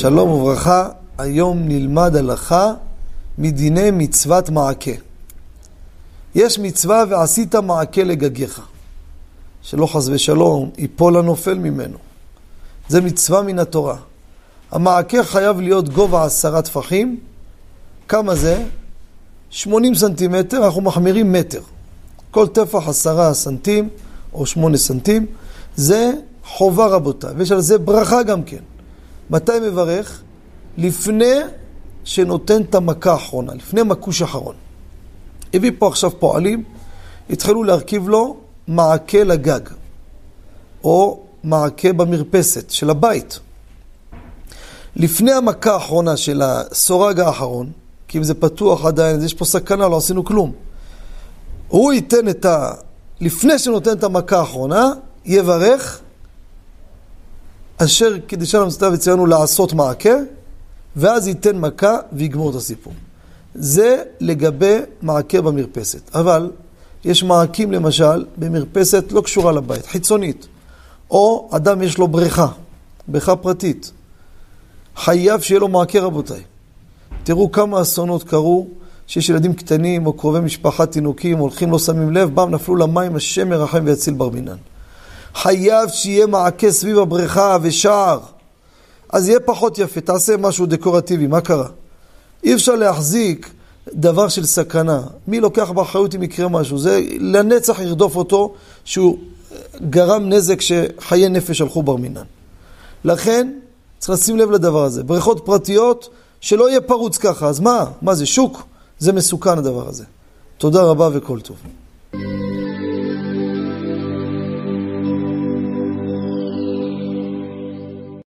שלום וברכה, היום נלמד הלכה מדיני מצוות מעקה. יש מצווה ועשית מעקה לגגיך, שלא חס ושלום ייפול הנופל ממנו. זה מצווה מן התורה. המעקה חייב להיות גובה עשרה טפחים. כמה זה? 80 סנטימטר, אנחנו מחמירים מטר. כל טפח עשרה סנטים או שמונה סנטים, זה חובה רבותיי, ויש על זה ברכה גם כן. מתי מברך? לפני שנותן את המכה האחרונה, לפני מכוש אחרון. הביא פה עכשיו פועלים, התחילו להרכיב לו מעקה לגג, או מעקה במרפסת של הבית. לפני המכה האחרונה של הסורג האחרון, כי אם זה פתוח עדיין, יש פה סכנה, לא עשינו כלום. הוא ייתן את ה... לפני שנותן את המכה האחרונה, יברך אשר קידשה למצטה וציינו לעשות מעקה, ואז ייתן מכה ויגמור את הסיפור. זה לגבי מעקה במרפסת. אבל יש מעקים למשל במרפסת לא קשורה לבית, חיצונית. או אדם יש לו בריכה, בריכה פרטית. חייב שיהיה לו מעקה רבותיי. תראו כמה אסונות קרו, שיש ילדים קטנים או קרובי משפחה תינוקים, הולכים לא שמים לב, בם נפלו למים, השם ירחם ויציל בר מינן. חייב שיהיה מעקה סביב הבריכה ושער. אז יהיה פחות יפה, תעשה משהו דקורטיבי, מה קרה? אי אפשר להחזיק דבר של סכנה. מי לוקח באחריות אם יקרה משהו? זה לנצח ירדוף אותו שהוא גרם נזק שחיי נפש הלכו בר מינן. לכן צריך לשים לב לדבר הזה. בריכות פרטיות, שלא יהיה פרוץ ככה. אז מה? מה זה שוק? זה מסוכן הדבר הזה. תודה רבה וכל טוב.